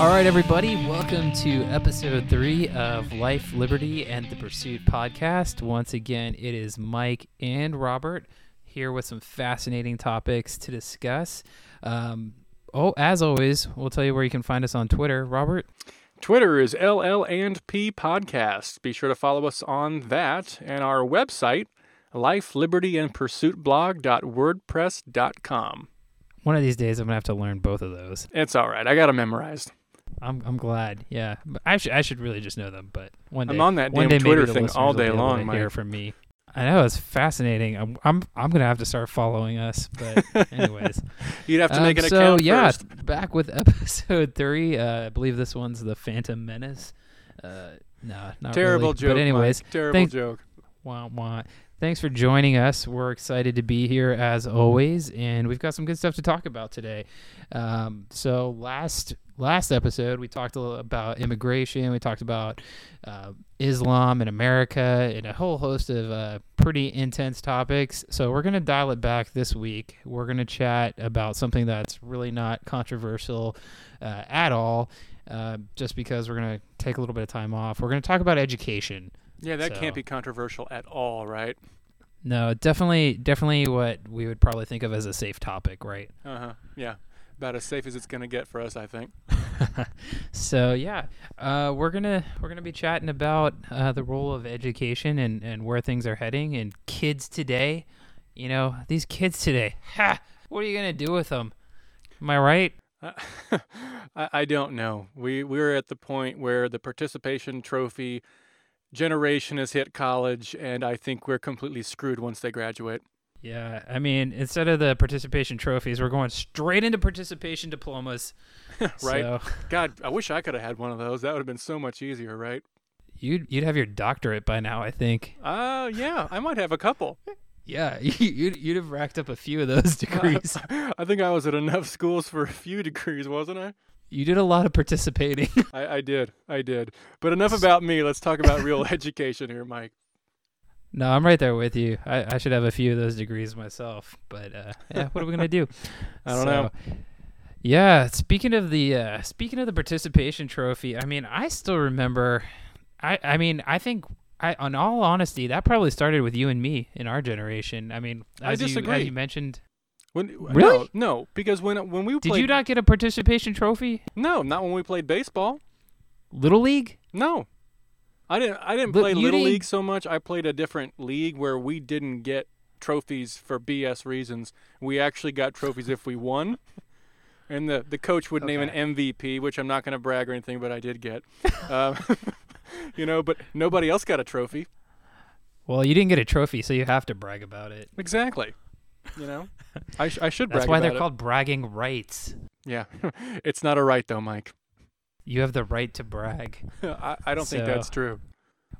All right, everybody, welcome to episode three of Life, Liberty, and the Pursuit podcast. Once again, it is Mike and Robert here with some fascinating topics to discuss. Um, oh, as always, we'll tell you where you can find us on Twitter. Robert? Twitter is LL and P Podcast. Be sure to follow us on that and our website, life, liberty, and pursuit blog.wordpress.com. One of these days, I'm gonna have to learn both of those. It's all right. I got them memorized. I'm I'm glad. Yeah, But I should I should really just know them. But one day I'm on that one damn day Twitter maybe the thing listeners all will be day able long, Mike. Hear from me. I know it's fascinating. I'm I'm I'm gonna have to start following us. But anyways, You'd have to make Um, an so account yeah, first. back with episode three. Uh, I believe this one's the Phantom Menace. Uh, no, not Terrible really. joke. But anyways, Mike. terrible thank- joke. wah, wah. Thanks for joining us. We're excited to be here as always, and we've got some good stuff to talk about today. Um, so last last episode, we talked about immigration. We talked about uh, Islam in America and a whole host of uh, pretty intense topics. So we're gonna dial it back this week. We're gonna chat about something that's really not controversial uh, at all. Uh, just because we're gonna take a little bit of time off, we're gonna talk about education. Yeah, that So- can't be controversial at all, right? No, definitely, definitely what we would probably think of as a safe topic, right? Uh huh. Yeah. About as safe as it's going to get for us, I think. so yeah, uh, we're gonna we're gonna be chatting about uh, the role of education and and where things are heading and kids today. You know, these kids today. Ha! What are you gonna do with them? Am I right? I, I don't know. We we're at the point where the participation trophy generation has hit college, and I think we're completely screwed once they graduate. Yeah, I mean, instead of the participation trophies, we're going straight into participation diplomas. Right? So God, I wish I could have had one of those. That would have been so much easier, right? you'd you'd have your doctorate by now, I think. Uh, yeah, I might have a couple. Yeah, you'd you'd have racked up a few of those degrees. I think I was at enough schools for a few degrees, wasn't I? You did a lot of participating. I, I did. I did. But enough about me. Let's talk about real education here, Mike. no, I'm right there with you. I, I should have a few of those degrees myself, but uh, yeah, what are we gonna do? I don't know. Yeah, speaking of the uh, speaking of the participation trophy, I mean, I still remember. I I mean, I think. I, on all honesty, that probably started with you and me in our generation. I mean, I as you, as you mentioned, When, Really? No, no, because when when we did played, you not get a participation trophy? no, not when we played baseball. Little League? No, I didn't. I didn't But play little didn't- league so much. I played a different league where we didn't get trophies for BS reasons. We actually got trophies if we won. And the, the coach would name an MVP, which I'm not going to brag or anything, but I did get. um, you know, but nobody else got a trophy. Well, you didn't get a trophy, so you have to brag about it. Exactly. You know, I, sh- I should That's why about they're it. called bragging rights. Yeah, it's not a right though, Mike. You have the right to brag. I, I don't think that's true.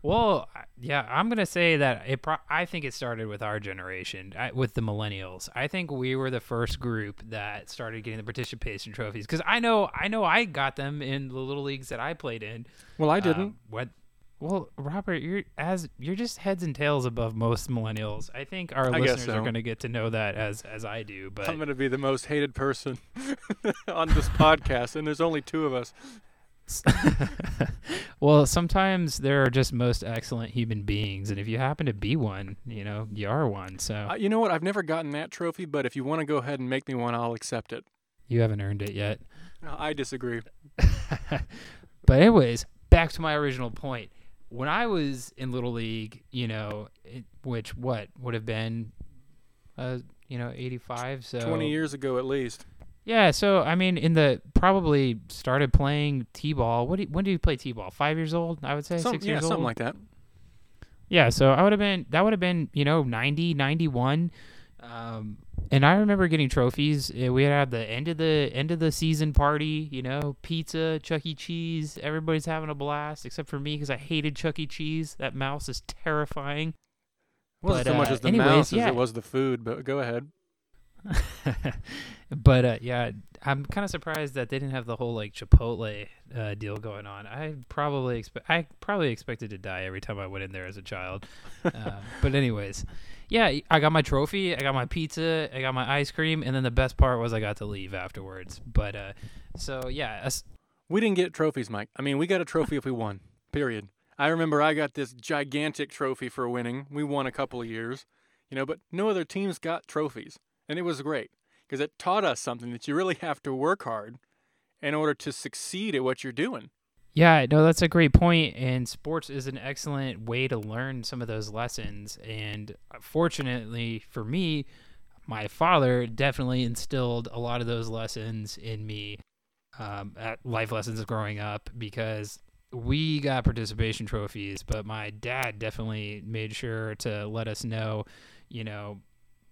Well, yeah, I'm gonna say that it. Pro- I think it started with our generation, I, with the millennials. I think we were the first group that started getting the participation trophies because I know, I know, I got them in the little leagues that I played in. Well, I Um, didn't. what? Well, Robert, you're as you're just heads and tails above most millennials. I think our I listeners are going to get to know that as as I do. But I'm going to be the most hated person on this podcast, and there's only two of us. well, sometimes there are just most excellent human beings, and if you happen to be one, you know, you are one. So Uh, you know what? I've never gotten that trophy, but if you want to go ahead and make me one, I'll accept it. you haven't earned it yet. Uh, I disagree. but anyways, back to my original point. When I was in little league, you know, it, which what would have been, uh, you know, eighty five. So 20 years ago at least. Yeah, so I mean, in the probably started playing t-ball. What do you, when did you play t-ball? Five years old, I would say. Some, six yeah, years something like that. Yeah, so I would have been that would have been you know 90, 91. Um, and I remember getting trophies. Uh, We had the end of the end of the season party. You know, pizza, Chuck E. Cheese. Everybody's having a blast except for me because I hated Chuck E. Cheese. That mouse is terrifying. Wasn't But, so much uh, as the anyways, mouse yeah. as it was the food, but go ahead. but uh, yeah, I'm kind of surprised that they didn't have the whole like Chipotle uh, deal going on. I probably expect I probably expected to die every time I went in there as a child. uh, but anyways, yeah, I got my trophy, I got my pizza, I got my ice cream, and then the best part was I got to leave afterwards. But uh, so yeah, We didn't get trophies, Mike. I mean, we got a trophy if we won. Period. I remember I got this gigantic trophy for winning. We won a couple of years, you know, but no other teams got trophies. And it was great because it taught us something that you really have to work hard in order to succeed at what you're doing. Yeah, no, that's a great point. And sports is an excellent way to learn some of those lessons. And fortunately for me, my father definitely instilled a lot of those lessons in me, um, at life lessons growing up, because we got participation trophies, but my dad definitely made sure to let us know, you know,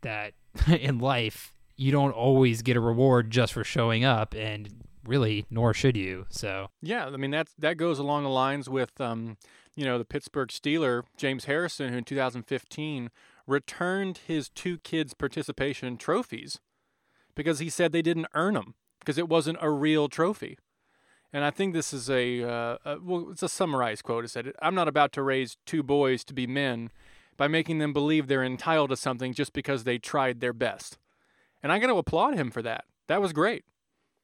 that in life you don't always get a reward just for showing up and really nor should you so. Yeah i mean that's that goes along the lines with um you know the pittsburgh steeler james harrison who in 2015 returned his two kids participation trophies because he said they didn't earn them because it wasn't a real trophy. And i think this is a, uh, a well it's a summarized quote. It said i'm not about to raise two boys to be men by making them believe they're entitled to something just because they tried their best. And i got to applaud him for that. That was great.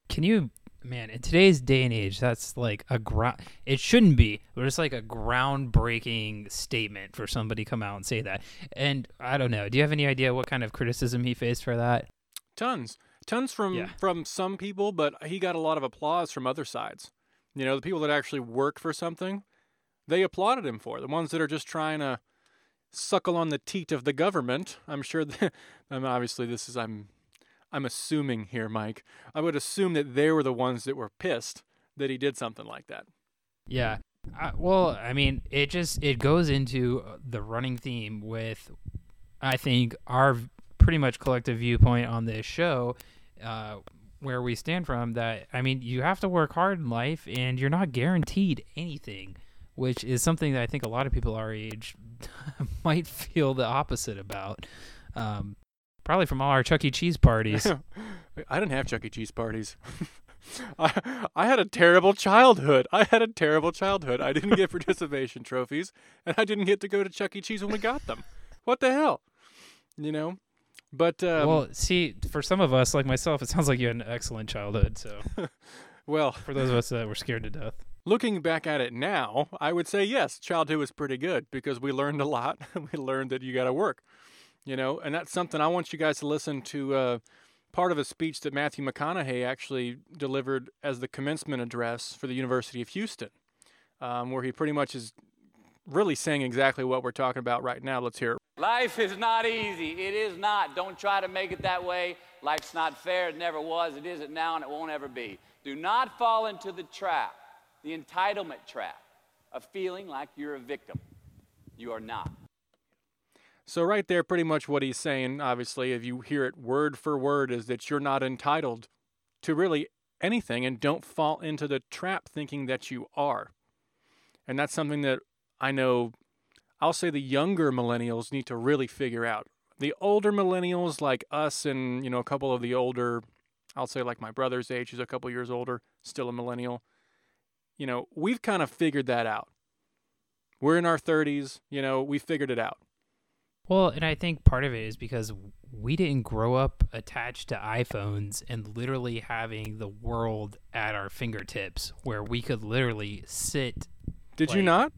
Can you man, in today's day and age, that's like a ground. It shouldn't be, but it's like a groundbreaking statement for somebody to come out and say that. And I don't know. Do you have any idea what kind of criticism he faced for that? Tons, tons from yeah. from some people, but he got a lot of applause from other sides. You know, the people that actually work for something, they applauded him for. The ones that are just trying to suckle on the teat of the government. I'm sure. That, i'm obviously, this is I'm I'm assuming here, Mike. I would assume that they were the ones that were pissed that he did something like that. Yeah. Uh, well, I mean, it just it goes into uh, the running theme with, I think, our pretty much collective viewpoint on this show, uh, where we stand from. That I mean, you have to work hard in life, and you're not guaranteed anything, which is something that I think a lot of people our age might feel the opposite about. Um, Probably from all our Chuck E. Cheese parties. I didn't have Chuck E. Cheese parties. I, I had a terrible childhood. I had a terrible childhood. I didn't get participation trophies, and I didn't get to go to Chuck E. Cheese when we got them. What the hell? You know? But um, well, see, for some of us, like myself, it sounds like you had an excellent childhood. So, well, for those of us that were scared to death, looking back at it now, I would say yes, childhood was pretty good because we learned a lot. we learned that you got to work you know, and that's something I want you guys to listen to. Uh, part of a speech that Matthew McConaughey actually delivered as the commencement address for the University of Houston, um, where he pretty much is really saying exactly what we're talking about right now. Let's hear it. Life is not easy. It is not. Don't try to make it that way. Life's not fair. It never was. It isn't now, and it won't ever be. Do not fall into the trap, the entitlement trap, of feeling like you're a victim. You are not. So, right there, pretty much what he's saying, obviously, if you hear it word for word, is that you're not entitled to really anything and don't fall into the trap thinking that you are. And that's something that I know I'll say the younger millennials need to really figure out. The older millennials, like us and, you know, a couple of the older, I'll say like my brother's age, who's a couple years older, still a millennial, you know, we've kind of figured that out. We're in our 30s, you know, we figured it out. Well, and I think part of it is because we didn't grow up attached to iPhones and literally having the world at our fingertips where we could literally sit. Did like, you not?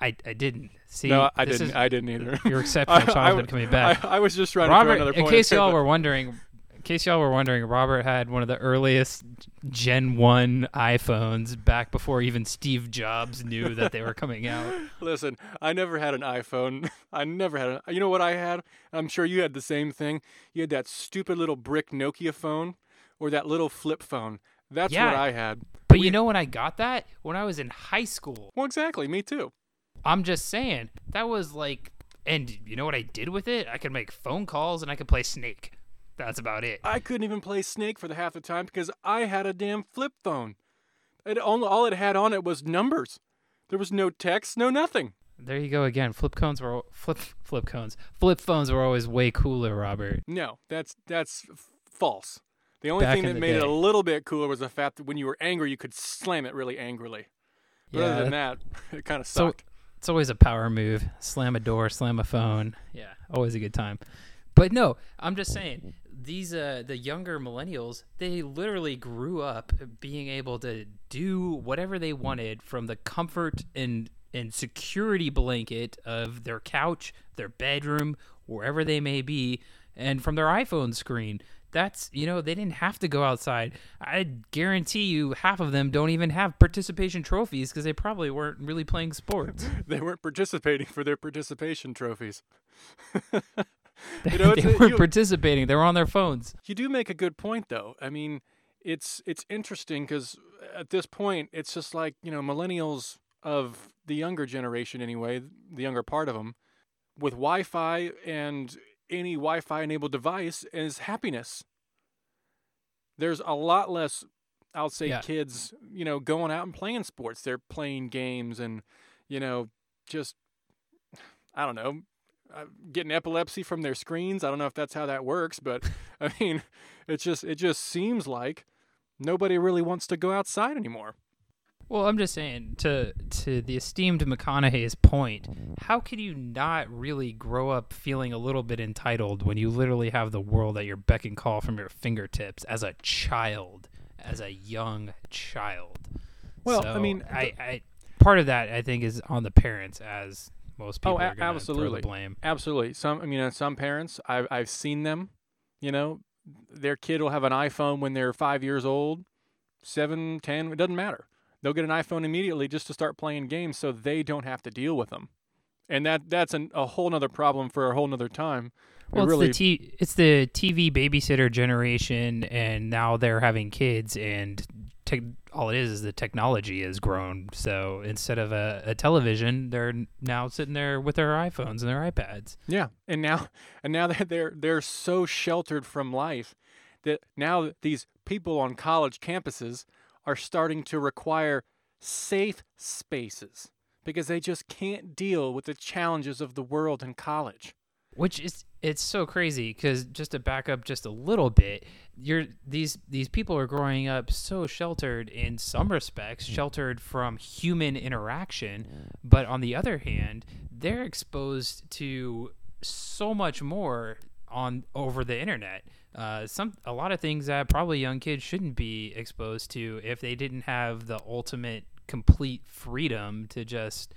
I, I didn't. See, no, I didn't. Is, I didn't either. Your exceptional childhood coming back. I, I, was just trying Robert, to another point. In case y'all were wondering, in case y'all were wondering, Robert had one of the earliest Gen 1 iPhones back before even Steve Jobs knew that they were coming out. Listen, I never had an iPhone. I never had a. You know what I had? I'm sure you had the same thing. You had that stupid little brick Nokia phone or that little flip phone. That's yeah, what I had. But we, you know when I got that? When I was in high school. Well, exactly. Me too. I'm just saying. That was like. And you know what I did with it? I could make phone calls and I could play Snake. That's about it. I couldn't even play Snake for the half the time because I had a damn flip phone. It only all it had on it was numbers. There was no text, no nothing. There you go again. Flip cones were flip flip cones. Flip phones were always way cooler, Robert. No, that's that's f- false. The only Back thing that made day. it a little bit cooler was the fact that when you were angry, you could slam it really angrily. Yeah, Other than that, it kind of sucked. So, it's always a power move. Slam a door, slam a phone. Yeah, always a good time. But no, I'm just saying these uh the younger millennials, they literally grew up being able to do whatever they wanted from the comfort and and security blanket of their couch, their bedroom, wherever they may be, and from their iPhone screen. That's you know they didn't have to go outside. I guarantee you, half of them don't even have participation trophies because they probably weren't really playing sports. they weren't participating for their participation trophies. They, You know, they weren't you- participating. They were on their phones. You do make a good point, though. I mean, it's it's interesting because at this point, it's just like you know, millennials of the younger generation, anyway, the younger part of them, with Wi-Fi and any Wi-Fi enabled device is happiness. There's a lot less, I'll say, Yeah. kids, you know, going out and playing sports. They're playing games and, you know, just I don't know, uh, Uh, getting epilepsy from their screens. I don't know if that's how that works, but I mean, it just it just seems like nobody really wants to go outside anymore. Well, I'm just saying to to the esteemed McConaughey's point, how can you not really grow up feeling a little bit entitled when you literally have the world at your beck and call from your fingertips as a child, as a young child? Well, I So, mean, I, I part of that I think is on the parents, as most oh, people Oh, a- are going to throw the absolutely. blame. Absolutely. Some I mean, some parents I've I've seen them. You know, their kid will have an iPhone when they're five years old, seven, ten. It doesn't matter. They'll get an iPhone immediately just to start playing games, so they don't have to deal with them. And that that's an, a whole nother problem for a whole nother time. We Well, really, it's the t- it's the TV babysitter generation, and now they're having kids, and tech all it is is the technology has grown. So instead of a, a television, they're now sitting there with their iPhones and their iPads. Yeah, and now and now they're they're they're so sheltered from life that now these people on college campuses are starting to require safe spaces because they just can't deal with the challenges of the world in college. which is it's so crazy because just to back up just a little bit you're these these people are growing up so sheltered in some respects sheltered from human interaction but on the other hand they're exposed to so much more on over the internet. Uh, some a lot of things that probably young kids shouldn't be exposed to if they didn't have the ultimate complete freedom to just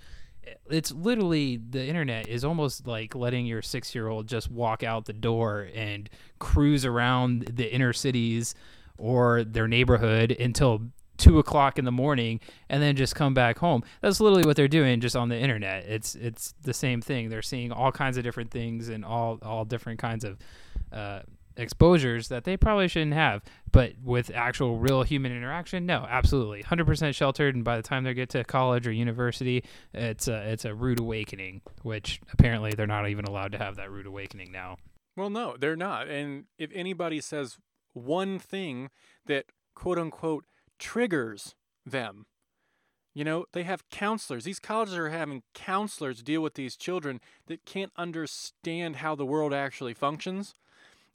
it's literally the internet is almost like letting your six year old just walk out the door and cruise around the inner cities or their neighborhood until two o'clock in the morning and then just come back home. That's literally what they're doing just on the internet. It's it's the same thing. They're seeing all kinds of different things and all all different kinds of uh, exposures that they probably shouldn't have. But with actual real human interaction, no, absolutely, hundred percent sheltered. And by the time they get to college or university, it's a it's a rude awakening. Which apparently they're not even allowed to have that rude awakening now. Well, no, they're not. And if anybody says one thing that quote unquote triggers them, you know, they have counselors. These colleges are having counselors deal with these children that can't understand how the world actually functions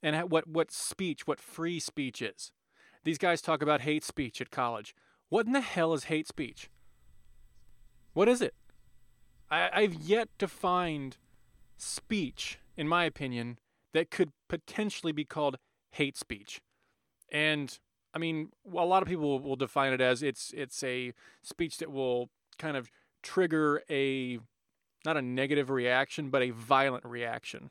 and what, what speech, what free speech is. These guys talk about hate speech at college. What in the hell is hate speech? What is it? I, I've yet to find speech, in my opinion, that could potentially be called hate speech. And I mean, a lot of people will define it as it's it's a speech that will kind of trigger a not a negative reaction, but a violent reaction.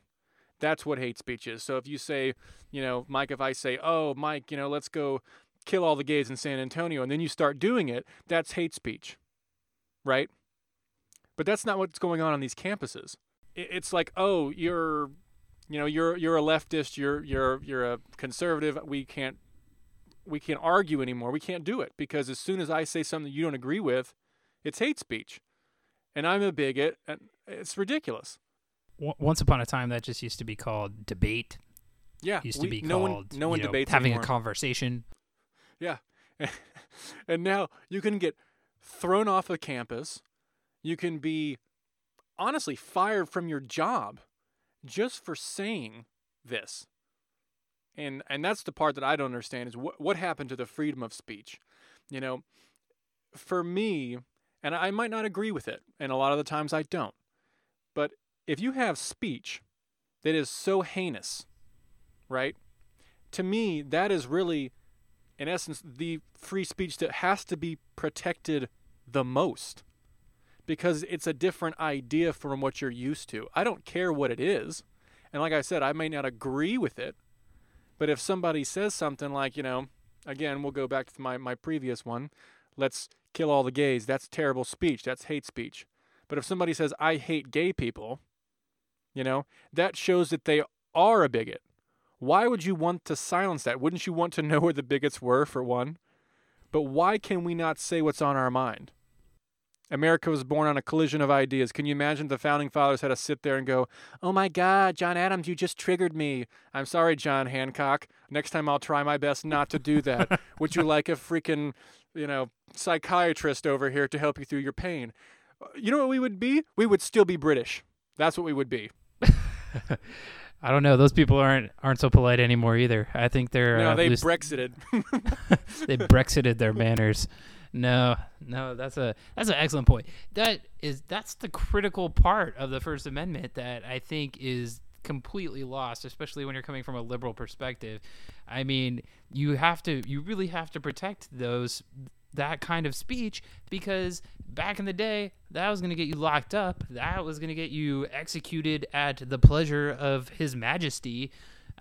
That's what hate speech is. So if you say, you know, Mike, if I say, "Oh, Mike, you know, let's go kill all the gays in San Antonio," and then you start doing it, that's hate speech, right? But that's not what's going on on these campuses. It's like, "Oh, you're, you know, you're you're a leftist, you're you're you're a conservative. We can't we can't argue anymore. We can't do it because as soon as I say something you don't agree with, it's hate speech, and I'm a bigot, and it's ridiculous. W- Once upon a time, that just used to be called debate. Yeah, Used to we- be no called one no one you know, debates having anymore. a conversation. Yeah. and now you can get thrown off the campus. You can be honestly fired from your job just for saying this. And and that's the part that I don't understand is what what happened to the freedom of speech. You know, for me, and I might not agree with it, and a lot of the times I don't. But if you have speech that is so heinous, right? To me, that is really, in essence, the free speech that has to be protected the most because it's a different idea from what you're used to. I don't care what it is. And like I said, I may not agree with it, but if somebody says something like, you know, again, we'll go back to my, my previous one, let's kill all the gays, that's terrible speech, that's hate speech. But if somebody says, I hate gay people, you know, that shows that they are a bigot. Why would you want to silence that? Wouldn't you want to know where the bigots were, for one? But why can we not say what's on our mind? America was born on a collision of ideas. Can you imagine the founding fathers had to sit there and go, Oh my God, John Adams, you just triggered me. I'm sorry, John Hancock. Next time I'll try my best not to do that. Would you like a freaking, you know, psychiatrist over here to help you through your pain? Uh, you know what we would be? We would still be British. That's what we would be. I don't know. Those people aren't aren't so polite anymore either. I think they're No, uh, they loose- Brexited. they Brexited their manners. No, no, that's a that's an excellent point. That is that's the critical part of the First Amendment that I think is completely lost, especially when you're coming from a liberal perspective. I mean, you have to you really have to protect those that kind of speech because back in the day that was going to get you locked up that was going to get you executed at the pleasure of his majesty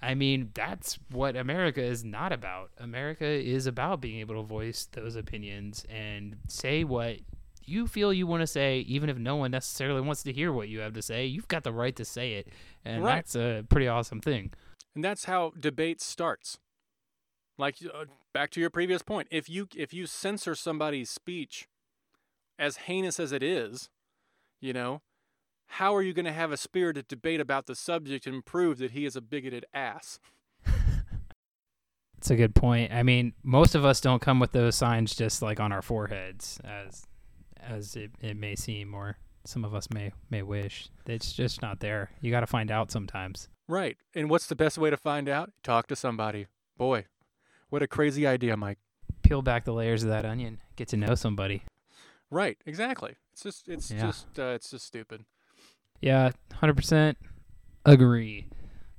I mean, that's what America is not about. America is about being able to voice those opinions and say what you feel you want to say, even if no one necessarily wants to hear what you have to say. You've got the right to say it. And Right. that's a pretty awesome thing. and that's how debate starts. Like uh, back to your previous point, if you if you censor somebody's speech, as heinous as it is, you know, how are you going to have a spirited debate about the subject and prove that he is a bigoted ass? It's a good point. I mean, most of us don't come with those signs just like on our foreheads, as as it, it may seem, or some of us may may wish. It's just not there. You got to find out sometimes. Right. And what's the best way to find out? Talk to somebody. Boy, what a crazy idea, Mike. Peel back the layers of that onion. Get to know somebody. Right. Exactly. It's just it's Yeah. just uh, it's just stupid. Yeah, hundred percent agree.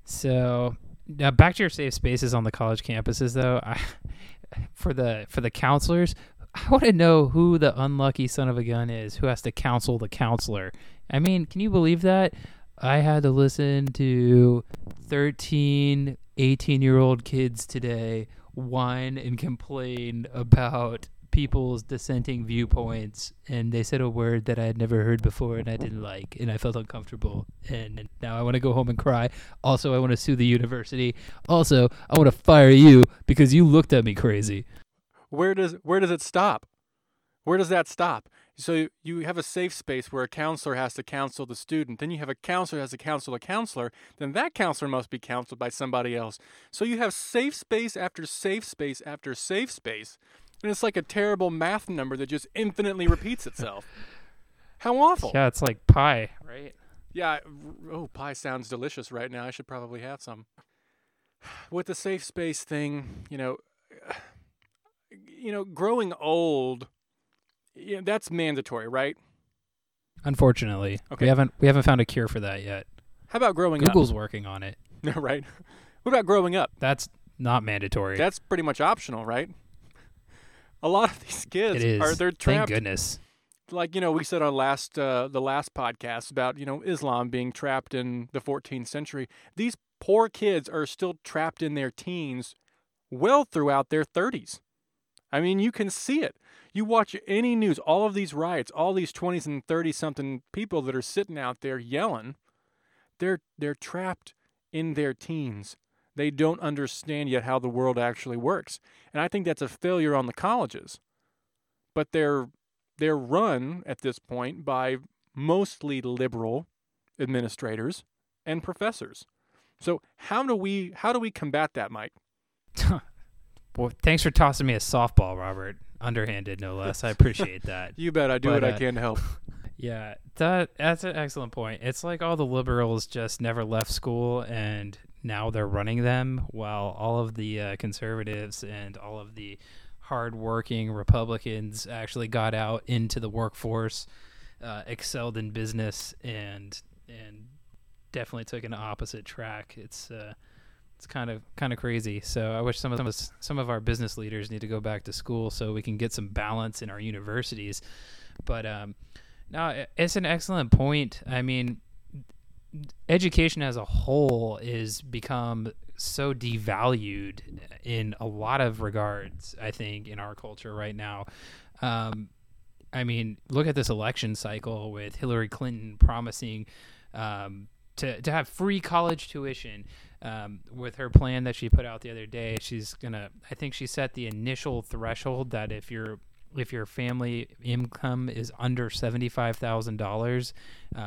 So now back to your safe spaces on the college campuses, though. I, for the for the counselors, I want to know who the unlucky son of a gun is who has to counsel the counselor. I mean, can you believe that? I had to listen to 13, 18 year old kids today whine and complain about people's dissenting viewpoints and they said a word that I had never heard before and I didn't like and I felt uncomfortable and now I want to go home and cry. Also, I want to sue the university. Also, I want to fire you because you looked at me crazy. where does where does it stop? Where does that stop? So you have a safe space where a counselor has to counsel the student. Then you have a counselor has to counsel a counselor. Then that counselor must be counseled by somebody else. So you have safe space after safe space after safe space. And it's like a terrible math number that just infinitely repeats itself. How awful. Yeah, it's like pie, right? Yeah. Oh, pie sounds delicious right now. I should probably have some. With the safe space thing, you know, you know, growing old, yeah, that's mandatory, right? Unfortunately, Okay. we haven't we haven't found a cure for that yet. How about growing Google's working on it. up? right. What about growing up? That's not mandatory. That's pretty much optional, right? A lot of these kids are they're trapped. Thank goodness. like you know we said on last uh, the last podcast about you know Islam being trapped in the 14th century. These poor kids are still trapped in their teens, well throughout their 30s. I mean, you can see it. You watch any news, all of these riots, all these 20s and 30 something people that are sitting out there yelling, they're they're trapped in their teens. They don't understand yet how the world actually works. And I think that's a failure on the colleges. But they're they're run at this point by mostly liberal administrators and professors. So how do we how do we combat that, Mike? Well, thanks for tossing me a softball, Robert. Underhanded, no less. I appreciate that. You bet I do But, what I uh, can to help. Yeah, that that's an excellent point. It's like all the liberals just never left school and now they're running them, while all of the uh, conservatives and all of the hardworking Republicans actually got out into the workforce, uh, excelled in business, and and definitely took an opposite track. It's uh, it's kind of kind of crazy. So I wish some of us, some of our business leaders need to go back to school so we can get some balance in our universities. But um, no, it's an excellent point. I mean, education as a whole is become so devalued in a lot of regards. I think in our culture right now. Um, I mean, look at this election cycle with Hillary Clinton promising um, to to have free college tuition. Um, with her plan that she put out the other day, she's gonna. I think she set the initial threshold that if you're if your family income is under seventy-five thousand uh, dollars,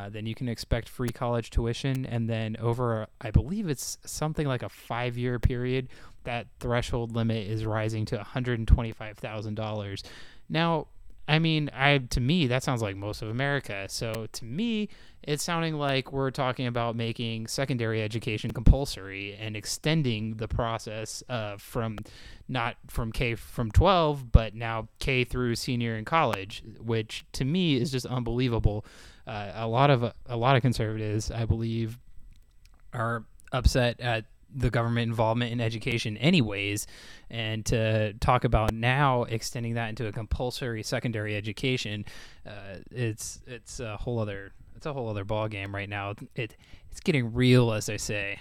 then you can expect free college tuition. And then over, I believe it's something like a five-year period, that threshold limit is rising to one hundred and twenty-five thousand dollars. Now, I mean, I to me that sounds like most of America. So to me, it's sounding like we're talking about making secondary education compulsory and extending the process uh, from not from K from 12, but now K through senior in college, which to me is just unbelievable. Uh, a lot of a lot of conservatives, I believe, are upset at the government involvement in education anyways and to talk about now extending that into a compulsory secondary education uh, it's it's a whole other it's a whole other ball game right now. It it's getting real as i say.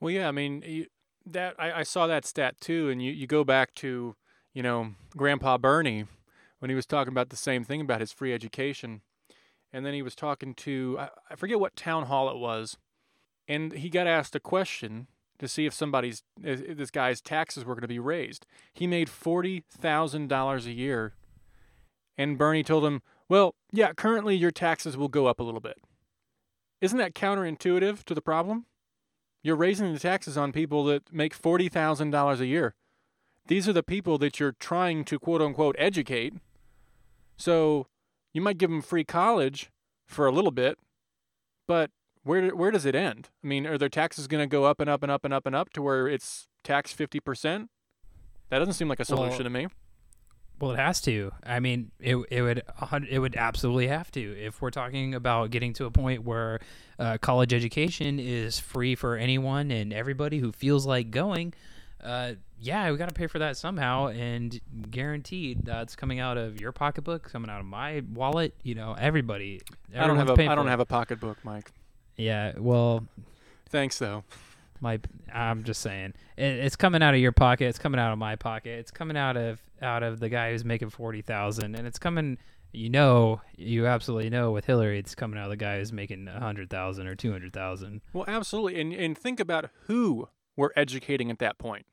Well yeah i mean you, that I, I saw that stat too and you, you go back to you know grandpa bernie when he was talking about the same thing about his free education. And then he was talking to I, I forget what town hall it was and he got asked a question to see if somebody's if this guy's taxes were going to be raised. He made forty thousand dollars a year, and Bernie told him, "Well, yeah, currently your taxes will go up a little bit." Isn't that counterintuitive to the problem? You're raising the taxes on people that make forty thousand dollars a year. These are the people that you're trying to quote unquote educate. So you might give them free college for a little bit, but where where does it end? I mean, are their taxes going to go up and up and up and up and up to where it's taxed fifty percent? That doesn't seem like a solution well, to me. Well, it has to. I mean, it it would it would absolutely have to if we're talking about getting to a point where uh, college education is free for anyone and everybody who feels like going. Uh, yeah, we got to pay for that somehow, and guaranteed that's coming out of your pocketbook, coming out of my wallet. You know, everybody. I don't have a I don't have a pocketbook, Mike. Yeah, well, thanks though. My, I'm just saying, it, it's coming out of your pocket. It's coming out of my pocket. It's coming out of out of the guy who's making forty thousand, and it's coming. You know, you absolutely know with Hillary, it's coming out of the guy who's making a hundred thousand or two hundred thousand. Well, absolutely, and and think about who we're educating at that point.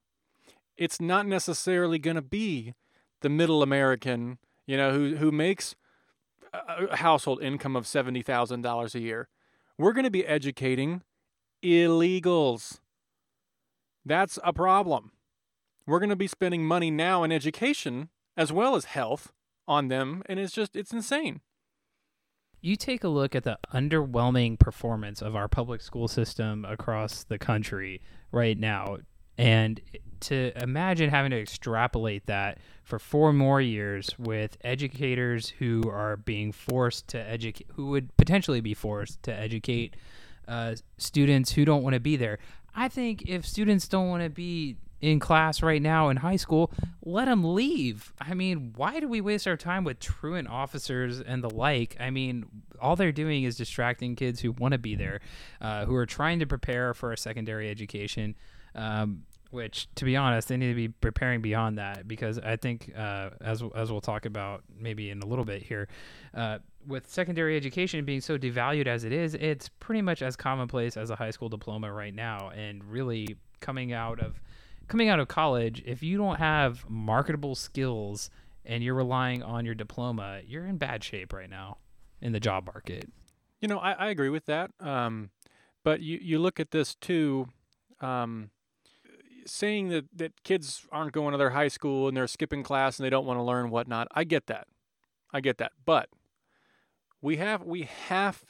It's not necessarily going to be the middle American, you know, who who makes a household income of seventy thousand dollars a year we're going to be educating illegals. That's a problem. We're going to be spending money now in education as well as health on them, and it's just, it's insane. You take a look at the underwhelming performance of our public school system across the country right now, and to imagine having to extrapolate that for four more years with educators who are being forced to educate, who would potentially be forced to educate uh, students who don't want to be there. I think if students don't want to be in class right now in high school, let them leave. I mean, why do we waste our time with truant officers and the like? I mean, all they're doing is distracting kids who want to be there, uh, who are trying to prepare for a secondary education. Um, which to be honest they need to be preparing beyond that because i think uh, as, as we'll talk about maybe in a little bit here uh, with secondary education being so devalued as it is it's pretty much as commonplace as a high school diploma right now. And really coming out of coming out of college if you don't have marketable skills and you're relying on your diploma you're in bad shape right now in the job market. You know i, I agree with that. Um, but you, you look at this too um, saying that, that kids aren't going to their high school and they're skipping class and they don't want to learn whatnot, I get that. I get that. But we have we have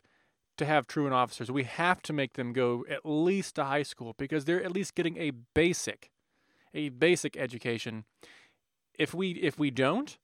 to have truant officers. We have to make them go at least to high school because they're at least getting a basic, a basic education. If we if we don't,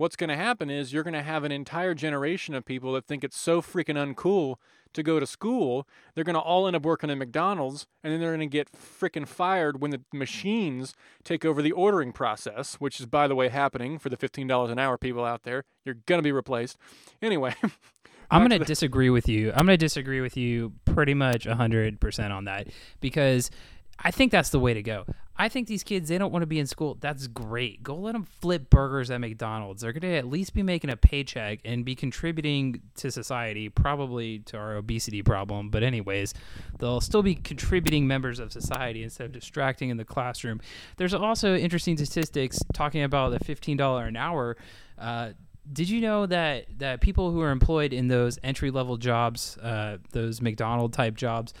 what's going to happen is you're going to have an entire generation of people that think it's so freaking uncool to go to school. They're going to all end up working at McDonald's and then they're going to get freaking fired when the machines take over the ordering process, which is, by the way, happening for the $15 an hour people out there. You're going to be replaced. Anyway. I'm going to disagree with you. I'm going to disagree with you pretty much 100% on that because I think that's the way to go. I think these kids, they don't want to be in school. That's great. Go let them flip burgers at McDonald's. They're going to at least be making a paycheck and be contributing to society, probably to our obesity problem. But, anyways, they'll still be contributing members of society instead of distracting in the classroom. There's also interesting statistics talking about the $15 an hour. Uh, did you know that that people who are employed in those entry level jobs, uh, those McDonald type jobs,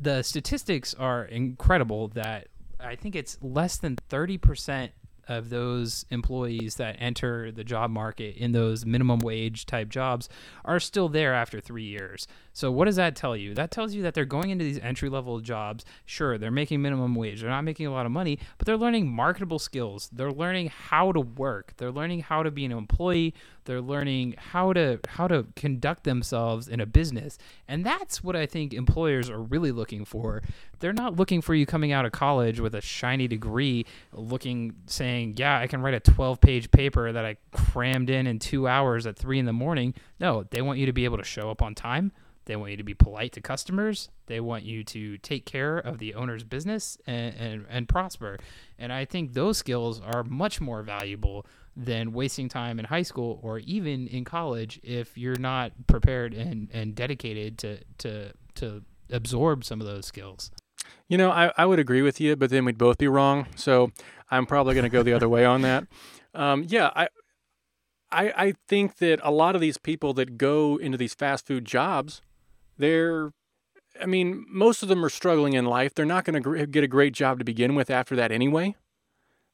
the statistics are incredible. That I think it's less than thirty percent of those employees that enter the job market in those minimum wage type jobs are still there after three years. So, what does that tell you? That tells you that they're going into these entry level jobs. Sure, they're making minimum wage, they're not making a lot of money, but they're learning marketable skills. They're learning how to work, they're learning how to be an employee, they're learning how to how to conduct themselves in a business. And that's what I think employers are really looking for. They're not looking for you coming out of college with a shiny degree looking saying, "Yeah, I can write a 12-page paper that I crammed in in 2 hours at 3 in the morning." No, they want you to be able to show up on time. They want you to be polite to customers. They want you to take care of the owner's business and, and, and prosper. And I think those skills are much more valuable than wasting time in high school or even in college if you're not prepared and, and dedicated to, to, to absorb some of those skills. You know, I, I would agree with you, but then we'd both be wrong. So I'm probably going to go the other way on that. Um, yeah, I, I I think that a lot of these people that go into these fast food jobs, they're, I mean, most of them are struggling in life. They're not going to get a great job to begin with after that anyway.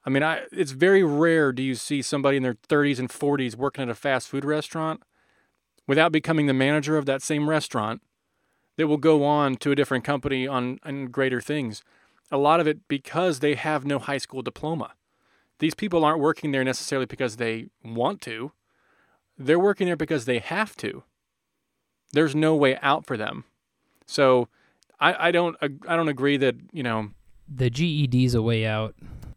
I mean, I it's very rare do you see somebody in their 30s and 40s working at a fast food restaurant without becoming the manager of that same restaurant that will go on to a different company on, on greater things. A lot of it because they have no high school diploma. These people aren't working there necessarily because they want to. They're working there because they have to. There's no way out for them. So I, I don't I don't agree that, you know, the GED's a way out.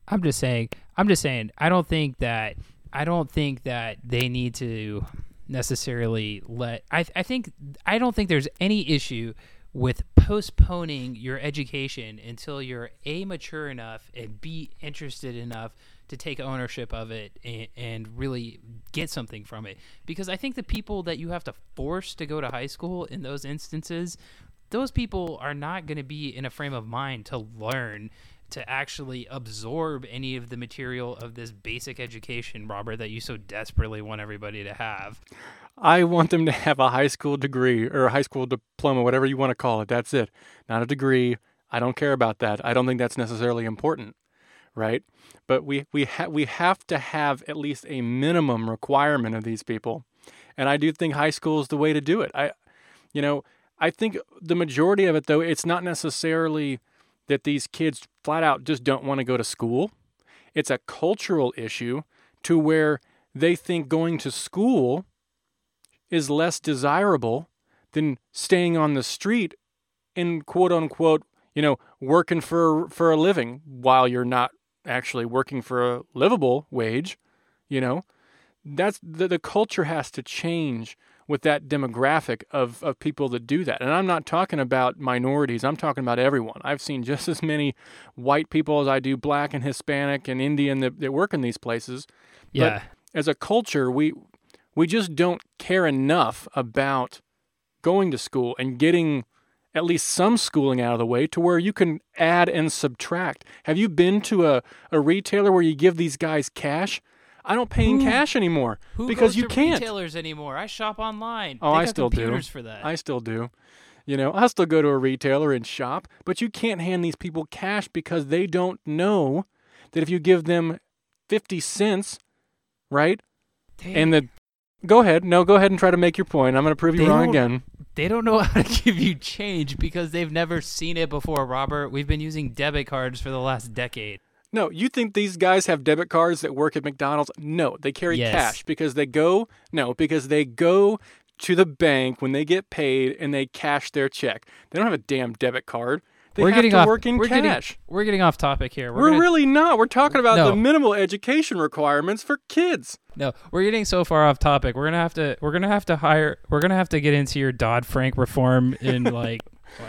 I'm just saying. I'm just saying. I don't think that. I don't think that they need to necessarily let. I. I think. I don't think there's any issue with postponing your education until you're a mature enough and b interested enough to take ownership of it and, and really get something from it. Because I think the people that you have to force to go to high school in those instances those people are not going to be in a frame of mind to learn to actually absorb any of the material of this basic education, Robert, that you so desperately want everybody to have. I want them to have a high school degree or a high school diploma, whatever you want to call it. That's it. Not a degree. I don't care about that. I don't think that's necessarily important, right? But we we ha- we have to have at least a minimum requirement of these people, and I do think high school is the way to do it. I, you know, I think the majority of it, though, it's not necessarily that these kids flat out just don't want to go to school. It's a cultural issue to where they think going to school is less desirable than staying on the street and quote unquote, you know, working for for a living while you're not actually working for a livable wage, you know. That's the, the culture has to change with that demographic of, of people that do that. And I'm not talking about minorities, I'm talking about everyone. I've seen just as many white people as I do black and Hispanic and Indian that, that work in these places. Yeah. But as a culture, we we just don't care enough about going to school and getting at least some schooling out of the way to where you can add and subtract. Have you been to a, a retailer where you give these guys cash? I don't pay in Who- cash anymore Who because goes you to can't. retailers anymore? I shop online. Oh, They I got still do. for that. I still do. You know, I still go to a retailer and shop, but you can't hand these people cash because they don't know that if you give them 50 cents, right? And the Go ahead. No, go ahead and try to make your point. I'm going to prove you They wrong don't- again. they don't know how to give you change because they've never seen it before, Robert. We've been using debit cards for the last decade. No, you think these guys have debit cards that work at McDonald's? No, they carry Yes. cash because they go no, because they go to the bank when they get paid and they cash their check. They don't have a damn debit card. They we're have getting to off. work in we're cash. getting we're getting off topic here. We're, gonna- really not. We're talking about No. the minimal education requirements for kids. No, we're getting so far off topic. We're gonna have to. We're gonna have to hire. We're gonna have to get into your Dodd Frank reform in like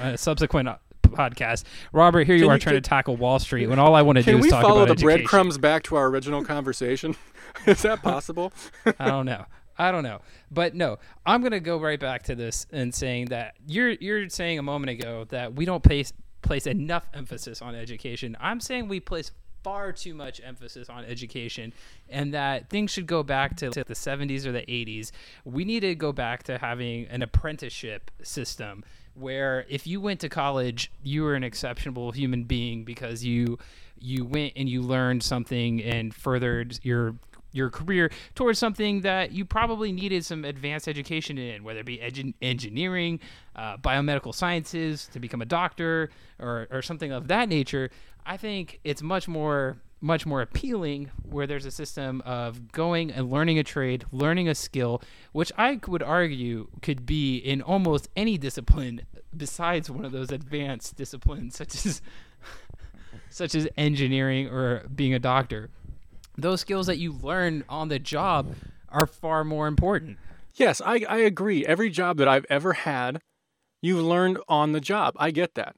a subsequent uh, podcast. Robert, here you Can are you- trying can- to tackle Wall Street when all I want to do is talk about Can we follow the education. breadcrumbs back to our original conversation? Is that possible? I don't know. I don't know. But no, I'm gonna go right back to this and saying that you're you're saying a moment ago that we don't place place enough emphasis on education. I'm saying we place far too much emphasis on education and that things should go back to, to the 70s or the 80s. We need to go back to having an apprenticeship system where if you went to college, you were an exceptional human being because you you went and you learned something and furthered your your career towards something that you probably needed some advanced education in, whether it be edu- engineering, uh, biomedical sciences, to become a doctor, or, or something of that nature. I think it's much more much more appealing where there's a system of going and learning a trade, learning a skill, which I would argue could be in almost any discipline besides one of those advanced disciplines such as such as engineering or being a doctor those skills that you learn on the job are far more important. Yes, I, I agree. Every job that I've ever had, you've learned on the job. I get that.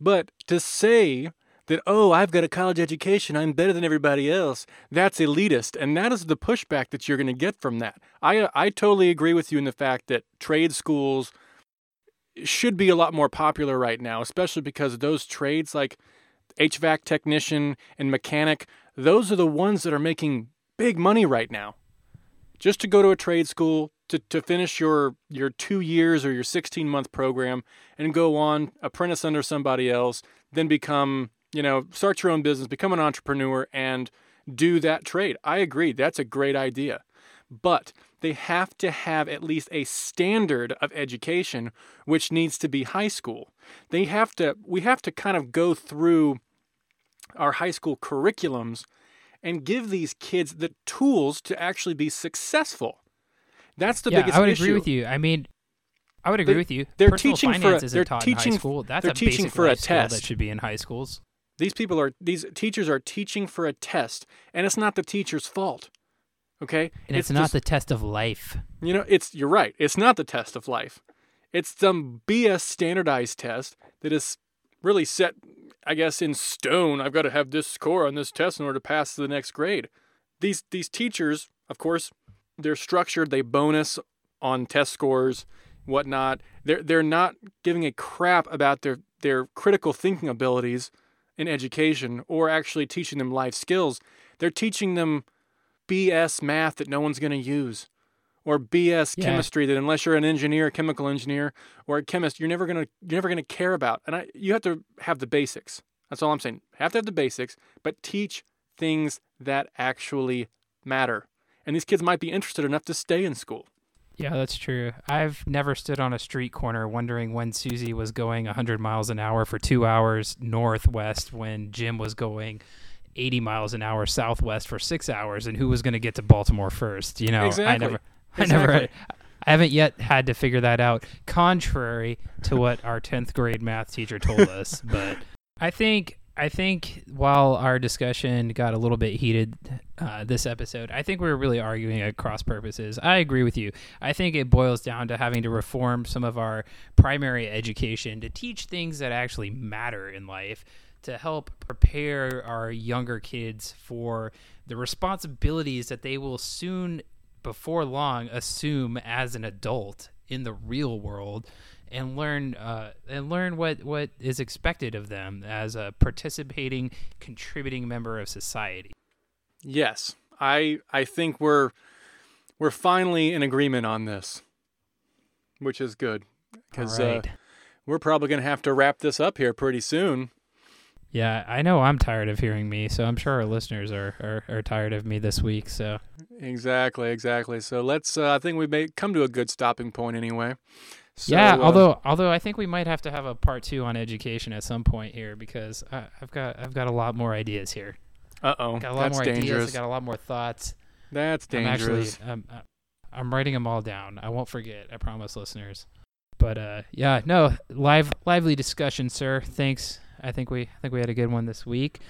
But to say that, oh, I've got a college education, I'm better than everybody else, that's elitist. And that is the pushback that you're going to get from that. I, I totally agree with you in the fact that trade schools should be a lot more popular right now, especially because those trades like HVAC technician and mechanic, those are the ones that are making big money right now just to go to a trade school to, to finish your your two years or your 16 month program and go on apprentice under somebody else then become you know start your own business become an entrepreneur and do that trade i agree that's a great idea but they have to have at least a standard of education which needs to be high school they have to we have to kind of go through our high school curriculums and give these kids the tools to actually be successful. That's the yeah, biggest I would issue. agree with you. I mean, I would agree They- with you. they're Personal teaching for a- they're teaching- high school. That's they're a teaching basic for a test. that should be in high schools. These people are these teachers are teaching for a test, and it's not the teacher's fault. Okay, And it's, not just- the test of life. You know, it's you're right. It's not the test of life. It's some BS standardized test that is really set, I guess, in stone. I've got to have this score on this test in order to pass to the next grade. These these teachers, of course, they're structured. They bonus on test scores, whatnot. They're they're not giving a crap about their their critical thinking abilities in education or actually teaching them life skills. They're teaching them BS math that no one's going to use or BS Yeah. chemistry that unless you're an engineer, a chemical engineer, or a chemist, you're never gonna you're never gonna care about. And I, you have to have the basics. That's all I'm saying. Have to have the basics, but teach things that actually matter. And these kids might be interested enough to stay in school. Yeah, that's true. I've never stood on a street corner wondering when Susie was going 100 miles an hour for two hours northwest when Jim was going 80 miles an hour southwest for six hours and who was going to get to Baltimore first. You know, I Exactly. never, I never, Exactly. I haven't yet had to figure that out, contrary to what our 10th grade math teacher told us. But I think I think while our discussion got a little bit heated uh, this episode, I think we are really arguing at cross purposes. I agree with you. I think it boils down to having to reform some of our primary education to teach things that actually matter in life to help prepare our younger kids for the responsibilities that they will soon before long assume as an adult in the real world and learn uh, and learn what, what is expected of them as a participating, contributing member of society. Yes, I I think we're we're finally in agreement on this, which is good because All uh, we're probably gonna have to wrap this up here pretty soon. yeah, I know I'm tired of hearing me, so I'm sure our listeners are, are, are tired of me this week. So Exactly, exactly. So let's. Uh, I think we may come to a good stopping point anyway. So, yeah, uh, although although I think we might have to have a part two on education at some point here because I, I've got I've got a lot more ideas here. Uh oh. Got a lot That's more dangerous. ideas. I got a lot more thoughts. That's I'm dangerous. actually, um, uh, I'm writing them all down. I won't forget. I promise, listeners. But uh, yeah, no, live, lively discussion, sir. Thanks. I think we, I think we had a good one this week.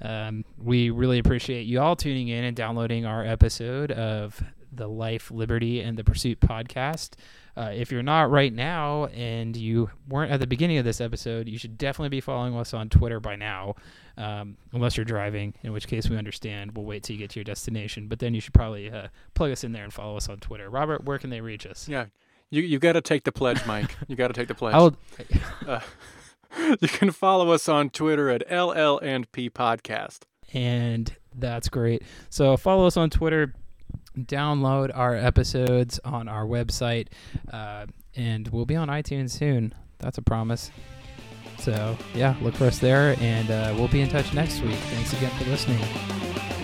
Um, we really appreciate you all tuning in and downloading our episode of the Life, Liberty, and the Pursuit podcast. Uh, if you're not right now and you weren't at the beginning of this episode, you should definitely be following us on Twitter by now, um, unless you're driving, in which case we understand. We'll wait till you get to your destination, but then you should probably uh, plug us in there and follow us on Twitter. Robert, where can they reach us? yeah. You you got to take the pledge, Mike. you got to take the pledge. I'll, Uh, you can follow us on Twitter at LL and P Podcast. and that's great. So follow us on Twitter, download our episodes on our website, uh, and we'll be on iTunes soon. That's a promise. So yeah, look for us there, and uh, we'll be in touch next week. Thanks again for listening.